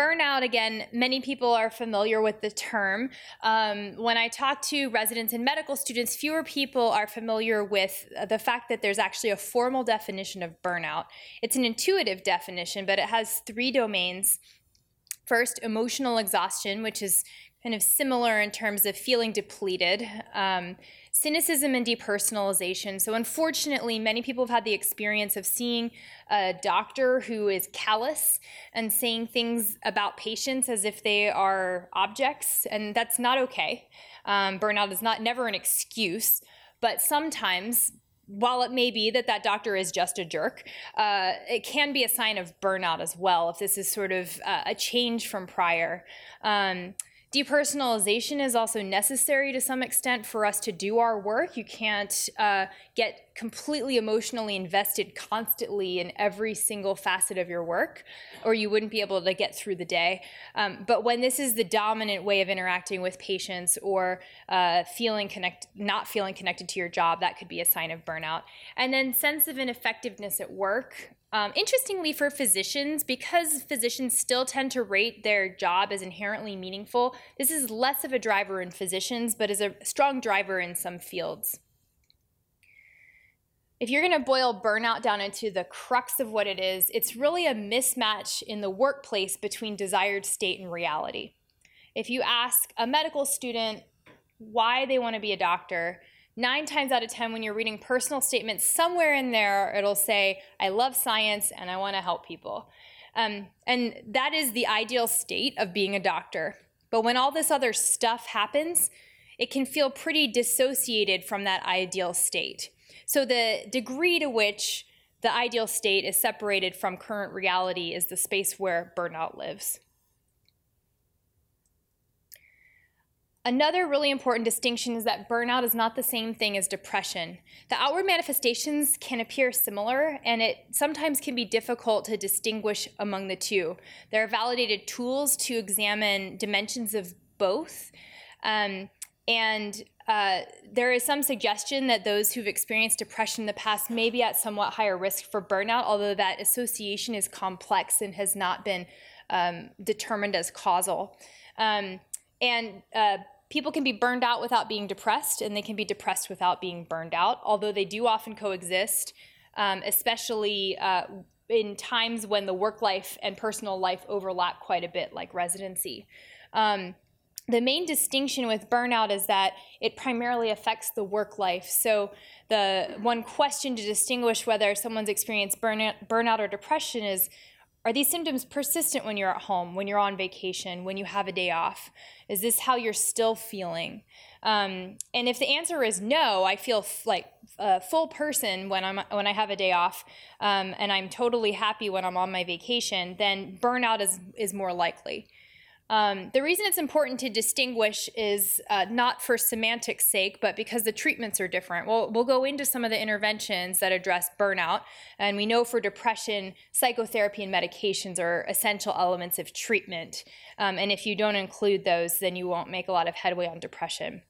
Burnout, again, many people are familiar with the term. Um, when I talk to residents and medical students, fewer people are familiar with the fact that there's actually a formal definition of burnout. It's an intuitive definition, but it has three domains. First, emotional exhaustion, which is kind of similar in terms of feeling depleted. Um, cynicism and depersonalization. So, unfortunately, many people have had the experience of seeing a doctor who is callous and saying things about patients as if they are objects, and that's not okay. Um, burnout is not never an excuse, but sometimes while it may be that that doctor is just a jerk, uh, it can be a sign of burnout as well if this is sort of uh, a change from prior. Um, Depersonalization is also necessary to some extent for us to do our work. You can't uh, get completely emotionally invested constantly in every single facet of your work, or you wouldn't be able to get through the day. Um, but when this is the dominant way of interacting with patients or uh, feeling connect, not feeling connected to your job, that could be a sign of burnout. And then sense of ineffectiveness at work. Um, interestingly, for physicians, because physicians still tend to rate their job as inherently meaningful, this is less of a driver in physicians, but is a strong driver in some fields. If you're going to boil burnout down into the crux of what it is, it's really a mismatch in the workplace between desired state and reality. If you ask a medical student why they want to be a doctor, nine times out of 10, when you're reading personal statements, somewhere in there it'll say, I love science and I want to help people. Um, and that is the ideal state of being a doctor. But when all this other stuff happens, it can feel pretty dissociated from that ideal state. So, the degree to which the ideal state is separated from current reality is the space where burnout lives. Another really important distinction is that burnout is not the same thing as depression. The outward manifestations can appear similar, and it sometimes can be difficult to distinguish among the two. There are validated tools to examine dimensions of both. Um, and uh, there is some suggestion that those who've experienced depression in the past may be at somewhat higher risk for burnout, although that association is complex and has not been um, determined as causal. Um, and uh, people can be burned out without being depressed, and they can be depressed without being burned out, although they do often coexist, um, especially uh, in times when the work life and personal life overlap quite a bit, like residency. Um, the main distinction with burnout is that it primarily affects the work life. So, the one question to distinguish whether someone's experienced burnout, burnout or depression is are these symptoms persistent when you're at home, when you're on vacation, when you have a day off? Is this how you're still feeling? Um, and if the answer is no, I feel f- like a full person when I'm when I have a day off, um, and I'm totally happy when I'm on my vacation. Then burnout is is more likely. Um, the reason it's important to distinguish is uh, not for semantics sake, but because the treatments are different. We'll, we'll go into some of the interventions that address burnout. And we know for depression, psychotherapy and medications are essential elements of treatment. Um, and if you don't include those, then you won't make a lot of headway on depression.